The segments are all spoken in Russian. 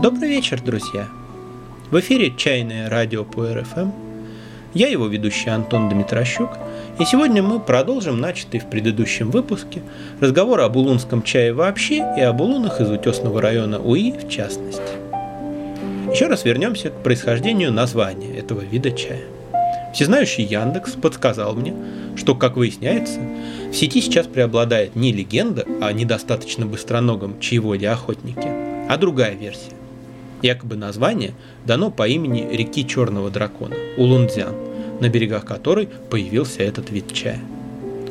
Добрый вечер, друзья! В эфире «Чайное радио по РФМ». Я его ведущий Антон Дмитрощук, и сегодня мы продолжим начатый в предыдущем выпуске разговор об улунском чае вообще и об улунах из утесного района УИ в частности. Еще раз вернемся к происхождению названия этого вида чая. Всезнающий Яндекс подсказал мне, что, как выясняется, в сети сейчас преобладает не легенда о недостаточно быстроногом чаеводе охотнике, а другая версия. Якобы название дано по имени реки Черного Дракона – Улунцзян, на берегах которой появился этот вид чая.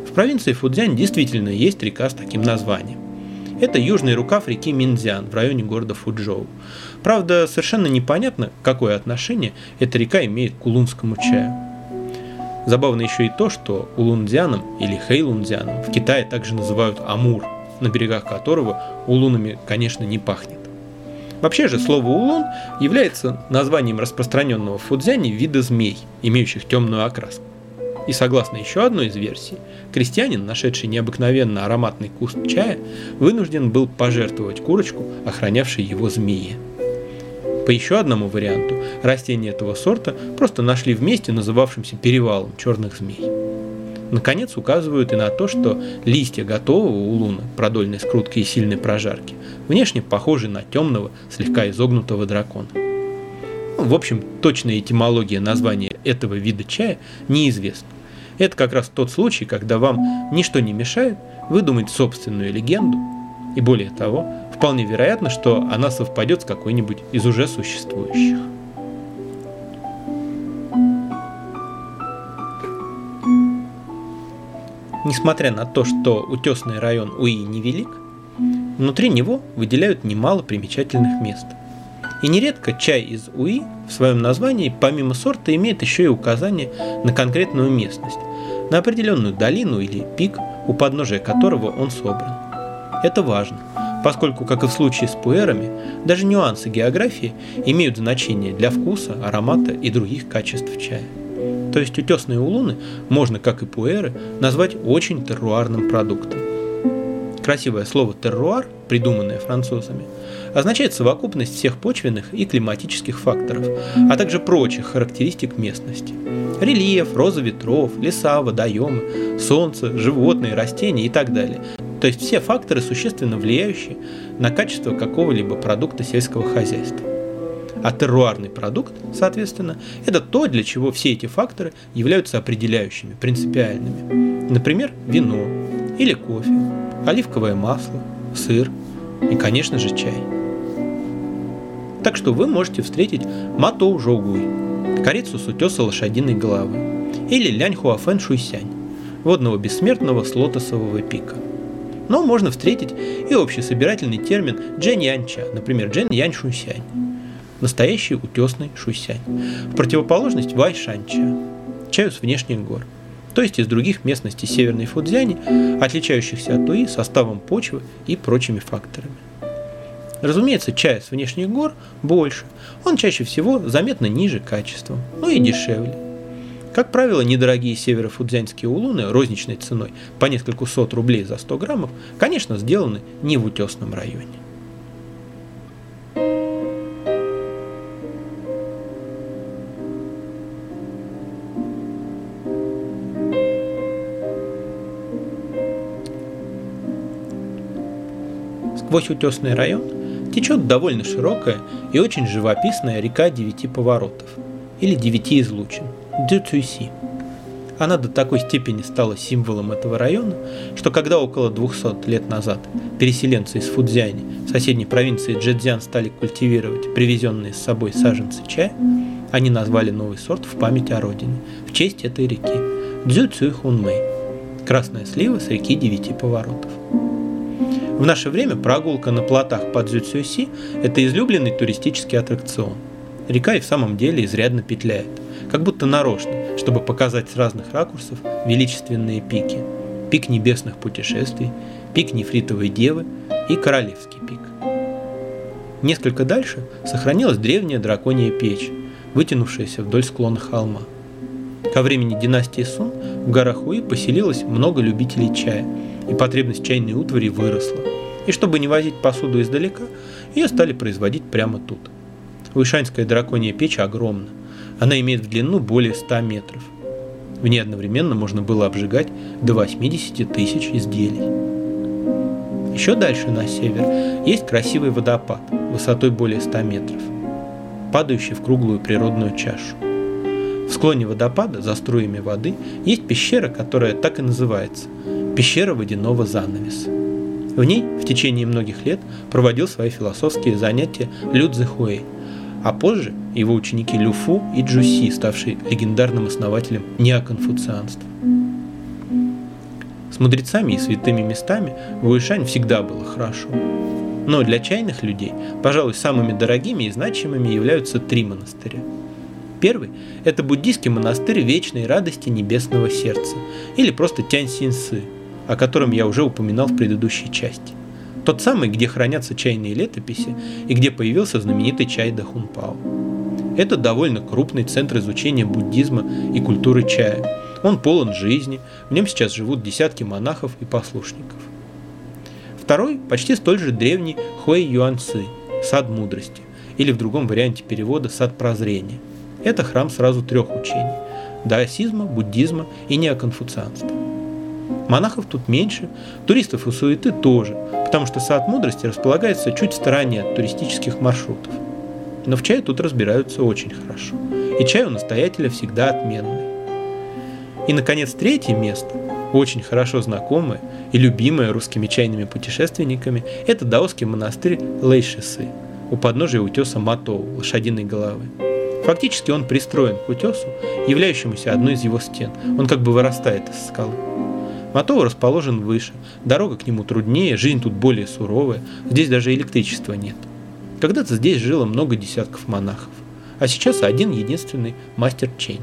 В провинции Фудзянь действительно есть река с таким названием. Это южный рукав реки Минзян в районе города Фуджоу. Правда, совершенно непонятно, какое отношение эта река имеет к улунскому чаю. Забавно еще и то, что улунцзяном или хэйлунцзяном в Китае также называют Амур, на берегах которого улунами, конечно, не пахнет. Вообще же слово улун является названием распространенного в Фудзяне вида змей, имеющих темную окраску. И согласно еще одной из версий, крестьянин, нашедший необыкновенно ароматный куст чая, вынужден был пожертвовать курочку, охранявшей его змеи. По еще одному варианту, растения этого сорта просто нашли в месте, называвшемся перевалом черных змей. Наконец указывают и на то, что листья готового улуна, продольной скрутки и сильной прожарки, внешне похожи на темного, слегка изогнутого дракона. Ну, в общем, точная этимология названия этого вида чая неизвестна. Это как раз тот случай, когда вам ничто не мешает выдумать собственную легенду, и более того, вполне вероятно, что она совпадет с какой-нибудь из уже существующих. Несмотря на то, что утесный район Уи невелик, внутри него выделяют немало примечательных мест. И нередко чай из Уи в своем названии помимо сорта имеет еще и указание на конкретную местность, на определенную долину или пик, у подножия которого он собран. Это важно, поскольку, как и в случае с пуэрами, даже нюансы географии имеют значение для вкуса, аромата и других качеств чая. То есть утесные улуны можно, как и пуэры, назвать очень терруарным продуктом. Красивое слово «терруар», придуманное французами, означает совокупность всех почвенных и климатических факторов, а также прочих характеристик местности. Рельеф, роза ветров, леса, водоемы, солнце, животные, растения и так далее. То есть все факторы, существенно влияющие на качество какого-либо продукта сельского хозяйства. А терруарный продукт, соответственно, это то, для чего все эти факторы являются определяющими, принципиальными. Например, вино или кофе, оливковое масло, сыр и, конечно же, чай. Так что вы можете встретить матоу жогуй, корицу с утеса лошадиной головы, или лянь хуафэн шуйсянь, водного бессмертного с лотосового пика. Но можно встретить и общесобирательный термин джен янча, например, джен янь шуйсянь настоящий утесный шусянь, в противоположность вайшанча, чаю с внешних гор, то есть из других местностей Северной Фудзяни, отличающихся от Туи составом почвы и прочими факторами. Разумеется, чай с внешних гор больше, он чаще всего заметно ниже качеством, но и дешевле. Как правило, недорогие северофудзянские улуны розничной ценой по несколько сот рублей за 100 граммов, конечно, сделаны не в утесном районе. Сквозь утесный район течет довольно широкая и очень живописная река девяти поворотов, или девяти излучин, Дзюцюйси. Она до такой степени стала символом этого района, что когда около 200 лет назад переселенцы из Фудзяни, соседней провинции Джэцзян, стали культивировать привезенные с собой саженцы чая, они назвали новый сорт в память о родине, в честь этой реки – Хунмэй – красная слива с реки девяти поворотов. В наше время прогулка на плотах по Дзюцюси – это излюбленный туристический аттракцион. Река и в самом деле изрядно петляет, как будто нарочно, чтобы показать с разных ракурсов величественные пики. Пик небесных путешествий, пик нефритовой девы и королевский пик. Несколько дальше сохранилась древняя драконья печь, вытянувшаяся вдоль склона холма. Ко времени династии Сун в горах Уи поселилось много любителей чая, и потребность чайной утвари выросла. И чтобы не возить посуду издалека, ее стали производить прямо тут. Уишанская драконья печь огромна. Она имеет в длину более 100 метров. В ней одновременно можно было обжигать до 80 тысяч изделий. Еще дальше на север есть красивый водопад высотой более 100 метров, падающий в круглую природную чашу. В склоне водопада за струями воды есть пещера, которая так и называется – пещера водяного занавеса. В ней в течение многих лет проводил свои философские занятия Лю Цзэхуэй, а позже его ученики Люфу и Джуси, ставшие легендарным основателем неоконфуцианства. С мудрецами и святыми местами в Уишань всегда было хорошо. Но для чайных людей, пожалуй, самыми дорогими и значимыми являются три монастыря. Первый – это буддийский монастырь Вечной Радости Небесного Сердца, или просто Тянь Синсы, о котором я уже упоминал в предыдущей части. Тот самый, где хранятся чайные летописи и где появился знаменитый чай Дахунпао. Это довольно крупный центр изучения буддизма и культуры чая – он полон жизни, в нем сейчас живут десятки монахов и послушников. Второй почти столь же древний Хуэй Юанцы, сад мудрости, или в другом варианте перевода сад прозрения. Это храм сразу трех учений – даосизма, буддизма и неоконфуцианства. Монахов тут меньше, туристов и суеты тоже, потому что сад мудрости располагается чуть в стороне от туристических маршрутов. Но в чае тут разбираются очень хорошо, и чай у настоятеля всегда отменный. И, наконец, третье место, очень хорошо знакомое и любимое русскими чайными путешественниками, это даосский монастырь Лейшисы у подножия утеса Матоу, лошадиной головы. Фактически он пристроен к утесу, являющемуся одной из его стен. Он как бы вырастает из скалы. Матоу расположен выше, дорога к нему труднее, жизнь тут более суровая, здесь даже электричества нет. Когда-то здесь жило много десятков монахов, а сейчас один единственный мастер Чень.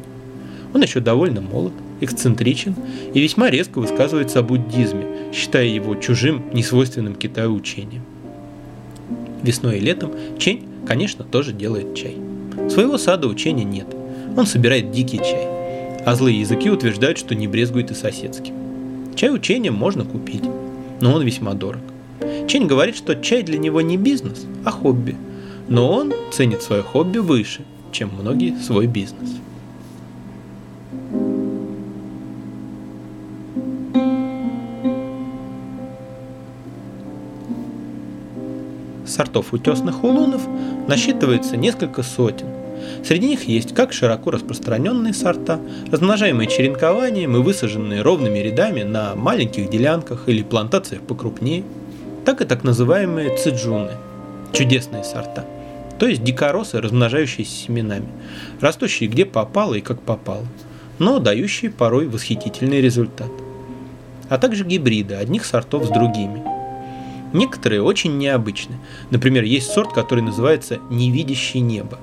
Он еще довольно молод, эксцентричен и весьма резко высказывается о буддизме, считая его чужим, несвойственным Китаю учением. Весной и летом Чень, конечно, тоже делает чай. Своего сада учения нет. Он собирает дикий чай. А злые языки утверждают, что не брезгует и соседским. Чай учения можно купить, но он весьма дорог. Чень говорит, что чай для него не бизнес, а хобби. Но он ценит свое хобби выше, чем многие свой бизнес. сортов утесных улунов насчитывается несколько сотен. Среди них есть как широко распространенные сорта, размножаемые черенкованием и высаженные ровными рядами на маленьких делянках или плантациях покрупнее, так и так называемые циджуны – чудесные сорта, то есть дикоросы, размножающиеся семенами, растущие где попало и как попало, но дающие порой восхитительный результат. А также гибриды одних сортов с другими – Некоторые очень необычны. Например, есть сорт, который называется «невидящее небо».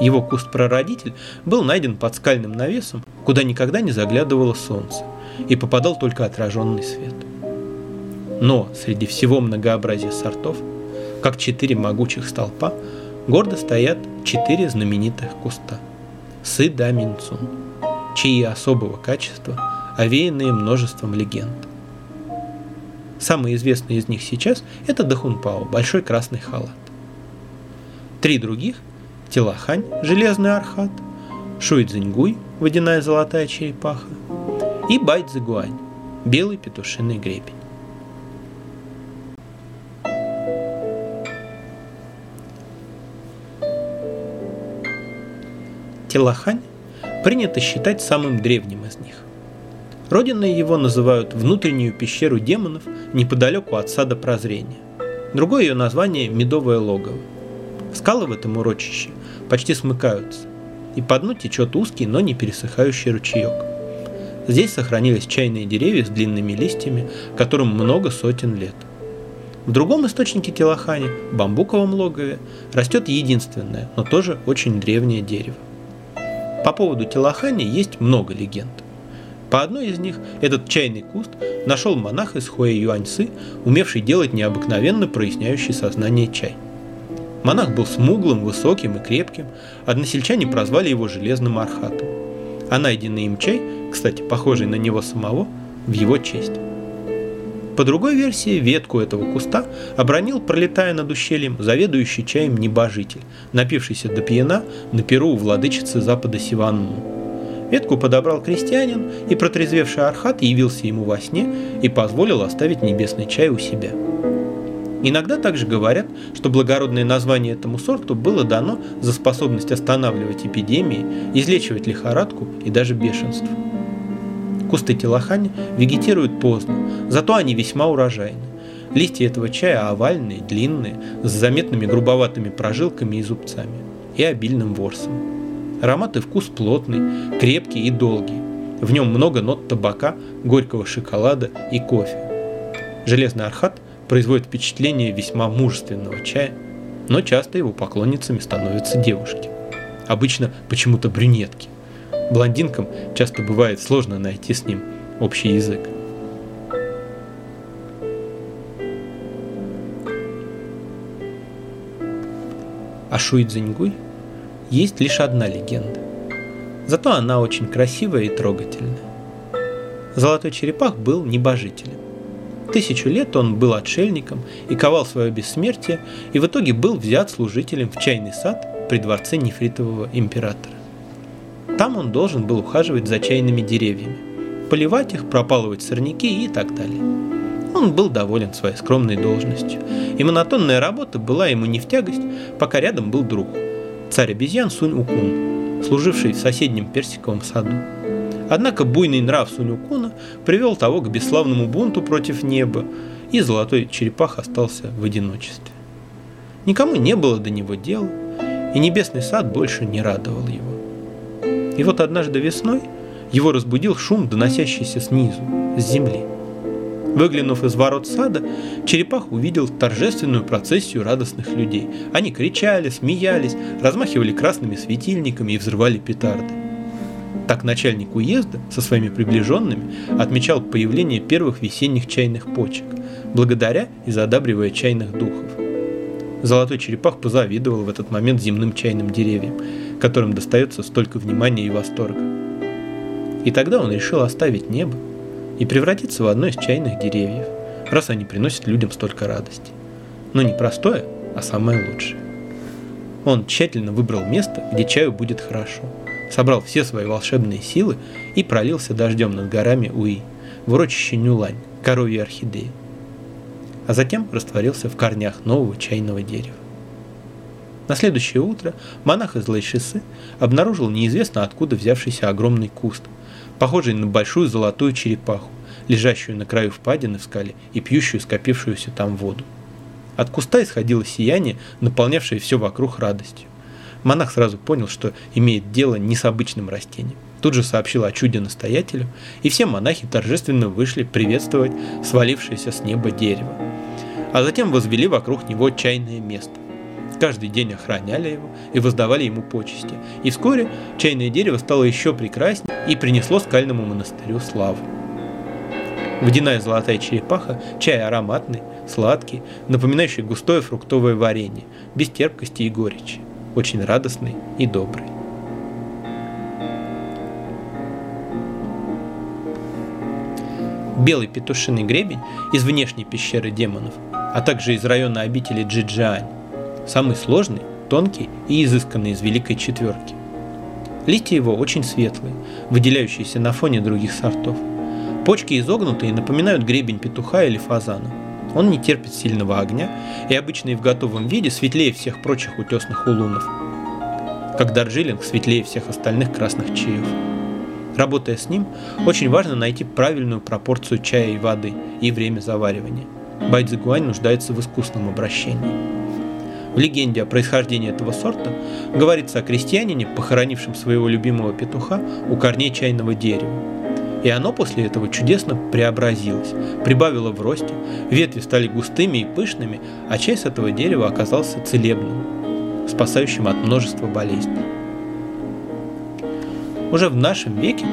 Его куст-прародитель был найден под скальным навесом, куда никогда не заглядывало солнце, и попадал только отраженный свет. Но среди всего многообразия сортов, как четыре могучих столпа, гордо стоят четыре знаменитых куста – Сы Да Минцун, чьи особого качества овеянные множеством легенд. Самый известный из них сейчас – это Дахунпао, большой красный халат. Три других – Тилахань, железный архат, Шуйцзиньгуй, водяная золотая черепаха, и Байцзигуань, белый петушиный гребень. Телахань принято считать самым древним из них. Родиной его называют внутреннюю пещеру демонов неподалеку от сада прозрения. Другое ее название – Медовое логово. Скалы в этом урочище почти смыкаются, и по дну течет узкий, но не пересыхающий ручеек. Здесь сохранились чайные деревья с длинными листьями, которым много сотен лет. В другом источнике Телахани, бамбуковом логове, растет единственное, но тоже очень древнее дерево. По поводу Телахани есть много легенд. По одной из них этот чайный куст нашел монах из Хуэй Юаньсы, умевший делать необыкновенно проясняющий сознание чай. Монах был смуглым, высоким и крепким, односельчане прозвали его Железным Архатом. А найденный им чай, кстати, похожий на него самого, в его честь. По другой версии, ветку этого куста обронил, пролетая над ущельем, заведующий чаем небожитель, напившийся до пьяна на перу у владычицы Запада Сиванну. Ветку подобрал крестьянин, и протрезвевший Архат явился ему во сне и позволил оставить небесный чай у себя. Иногда также говорят, что благородное название этому сорту было дано за способность останавливать эпидемии, излечивать лихорадку и даже бешенство. Кусты телохани вегетируют поздно, зато они весьма урожайны. Листья этого чая овальные, длинные, с заметными грубоватыми прожилками и зубцами, и обильным ворсом. Аромат и вкус плотный, крепкий и долгий. В нем много нот табака, горького шоколада и кофе. Железный архат производит впечатление весьма мужественного чая, но часто его поклонницами становятся девушки. Обычно почему-то брюнетки – Блондинкам часто бывает сложно найти с ним общий язык. О Шуйцзиньгуй есть лишь одна легенда. Зато она очень красивая и трогательная. Золотой черепах был небожителем. Тысячу лет он был отшельником и ковал свое бессмертие, и в итоге был взят служителем в чайный сад при дворце нефритового императора. Там он должен был ухаживать за чайными деревьями, поливать их, пропалывать сорняки и так далее. Он был доволен своей скромной должностью, и монотонная работа была ему не в тягость, пока рядом был друг, царь обезьян Сунь Укун, служивший в соседнем персиковом саду. Однако буйный нрав Сунь Укуна привел того к бесславному бунту против неба, и золотой черепах остался в одиночестве. Никому не было до него дела, и небесный сад больше не радовал его. И вот однажды весной его разбудил шум, доносящийся снизу, с земли. Выглянув из ворот сада, черепах увидел торжественную процессию радостных людей. Они кричали, смеялись, размахивали красными светильниками и взрывали петарды. Так начальник уезда со своими приближенными отмечал появление первых весенних чайных почек, благодаря и задабривая чайных духов. Золотой черепах позавидовал в этот момент земным чайным деревьям, которым достается столько внимания и восторга. И тогда он решил оставить небо и превратиться в одно из чайных деревьев, раз они приносят людям столько радости. Но не простое, а самое лучшее. Он тщательно выбрал место, где чаю будет хорошо, собрал все свои волшебные силы и пролился дождем над горами Уи, в урочище Нюлань, коровьей орхидеи. А затем растворился в корнях нового чайного дерева. На следующее утро монах из Лайшисы обнаружил неизвестно откуда взявшийся огромный куст, похожий на большую золотую черепаху, лежащую на краю впадины в скале и пьющую скопившуюся там воду. От куста исходило сияние, наполнявшее все вокруг радостью. Монах сразу понял, что имеет дело не с обычным растением. Тут же сообщил о чуде настоятелю, и все монахи торжественно вышли приветствовать свалившееся с неба дерево. А затем возвели вокруг него чайное место каждый день охраняли его и воздавали ему почести. И вскоре чайное дерево стало еще прекраснее и принесло скальному монастырю славу. Водяная золотая черепаха – чай ароматный, сладкий, напоминающий густое фруктовое варенье, без терпкости и горечи, очень радостный и добрый. Белый петушиный гребень из внешней пещеры демонов, а также из района обители Джиджиань самый сложный, тонкий и изысканный из Великой Четверки. Листья его очень светлые, выделяющиеся на фоне других сортов. Почки изогнутые напоминают гребень петуха или фазана. Он не терпит сильного огня и обычно и в готовом виде светлее всех прочих утесных улунов. Как Дарджилинг светлее всех остальных красных чаев. Работая с ним, очень важно найти правильную пропорцию чая и воды и время заваривания. Байдзигуань нуждается в искусном обращении. В легенде о происхождении этого сорта говорится о крестьянине, похоронившем своего любимого петуха у корней чайного дерева. И оно после этого чудесно преобразилось, прибавило в росте, ветви стали густыми и пышными, а чай с этого дерева оказался целебным, спасающим от множества болезней. Уже в нашем веке,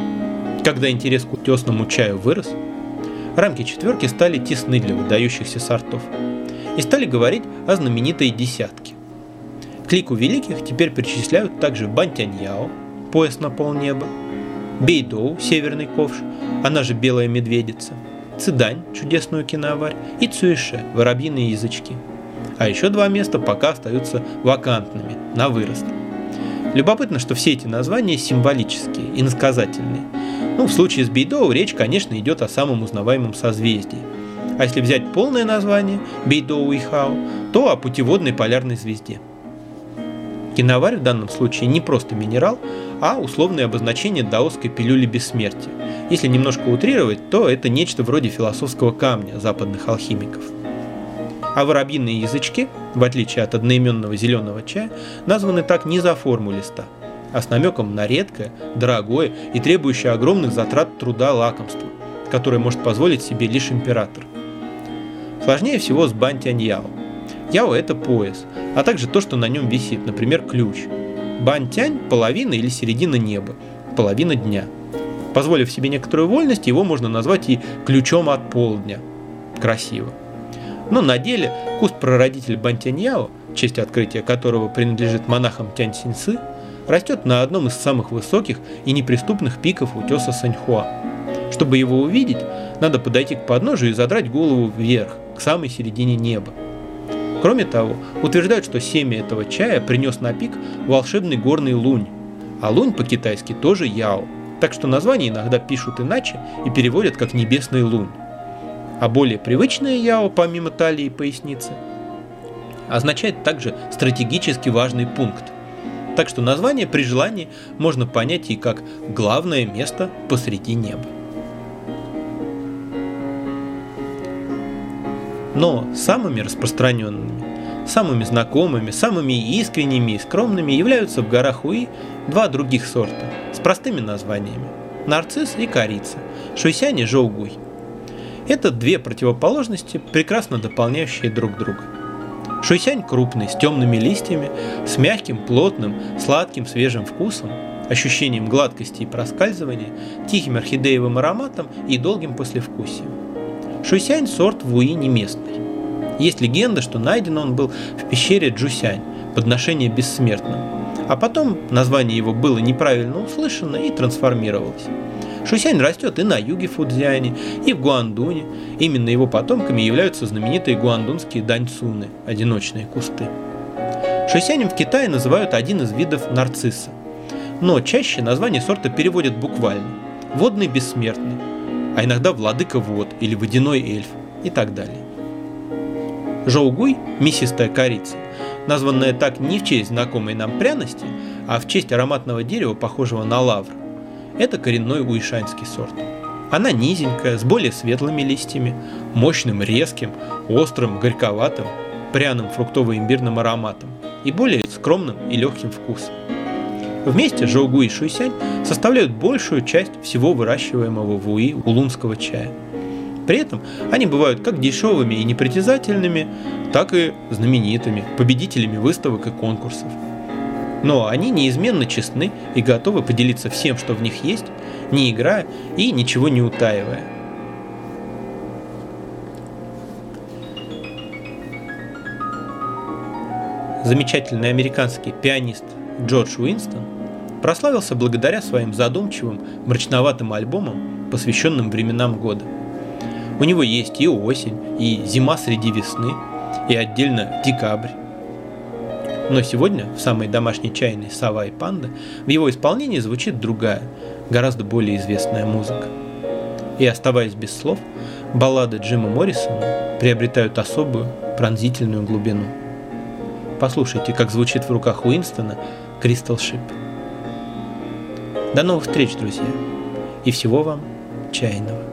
когда интерес к утесному чаю вырос, рамки четверки стали тесны для выдающихся сортов – и стали говорить о знаменитой десятке. К лику великих теперь причисляют также Бантяньяо, пояс на полнеба, Бейдоу, северный ковш, она же белая медведица, Цидань, чудесную киноаварь, и Цуэше, воробьиные язычки. А еще два места пока остаются вакантными, на вырост. Любопытно, что все эти названия символические, иносказательные. Ну, в случае с Бейдоу речь, конечно, идет о самом узнаваемом созвездии. А если взять полное название Бейдоу и Хао, то о путеводной полярной звезде – Киноварь в данном случае не просто минерал, а условное обозначение даосской пилюли бессмертия. Если немножко утрировать, то это нечто вроде философского камня западных алхимиков. А воробьиные язычки, в отличие от одноименного зеленого чая, названы так не за форму листа, а с намеком на редкое, дорогое и требующее огромных затрат труда лакомство, которое может позволить себе лишь император. Сложнее всего с бантяньяо – Яо – это пояс, а также то, что на нем висит, например, ключ. Бантянь – половина или середина неба, половина дня. Позволив себе некоторую вольность, его можно назвать и ключом от полдня. Красиво. Но на деле куст-прародитель Бантяньяо, честь открытия которого принадлежит монахам Тянь Синьцы, растет на одном из самых высоких и неприступных пиков утеса Саньхуа. Чтобы его увидеть, надо подойти к подножию и задрать голову вверх, к самой середине неба. Кроме того, утверждают, что семя этого чая принес на пик волшебный горный лунь, а лунь по-китайски тоже яо, так что название иногда пишут иначе и переводят как небесный лунь. А более привычное яо, помимо талии и поясницы, означает также стратегически важный пункт. Так что название при желании можно понять и как главное место посреди неба. Но самыми распространенными, самыми знакомыми, самыми искренними и скромными являются в горах Уи два других сорта с простыми названиями – нарцисс и корица, шуйсянь и жоугуй. Это две противоположности, прекрасно дополняющие друг друга. Шуйсянь крупный, с темными листьями, с мягким, плотным, сладким, свежим вкусом, ощущением гладкости и проскальзывания, тихим орхидеевым ароматом и долгим послевкусием. Шуйсянь – сорт вуи не местный. Есть легенда, что найден он был в пещере Джусянь, подношение бессмертным. А потом название его было неправильно услышано и трансформировалось. Шусянь растет и на юге Фудзиане, и в Гуандуне. Именно его потомками являются знаменитые гуандунские даньцуны – одиночные кусты. Шусянем в Китае называют один из видов нарцисса. Но чаще название сорта переводят буквально – водный бессмертный, а иногда владыка вод или водяной эльф и так далее. Жоугуй – мясистая корица, названная так не в честь знакомой нам пряности, а в честь ароматного дерева, похожего на лавр. Это коренной уишанский сорт. Она низенькая, с более светлыми листьями, мощным, резким, острым, горьковатым, пряным фруктово-имбирным ароматом и более скромным и легким вкусом. Вместе Жоугу и Шуйсянь составляют большую часть всего выращиваемого в Уи улунского чая. При этом они бывают как дешевыми и непритязательными, так и знаменитыми, победителями выставок и конкурсов. Но они неизменно честны и готовы поделиться всем, что в них есть, не играя и ничего не утаивая. Замечательный американский пианист Джордж Уинстон прославился благодаря своим задумчивым, мрачноватым альбомам, посвященным временам года. У него есть и осень, и зима среди весны, и отдельно декабрь. Но сегодня в самой домашней чайной «Сова и панда» в его исполнении звучит другая, гораздо более известная музыка. И оставаясь без слов, баллады Джима Моррисона приобретают особую пронзительную глубину. Послушайте, как звучит в руках Уинстона Crystal Ship. До новых встреч, друзья, и всего вам чайного.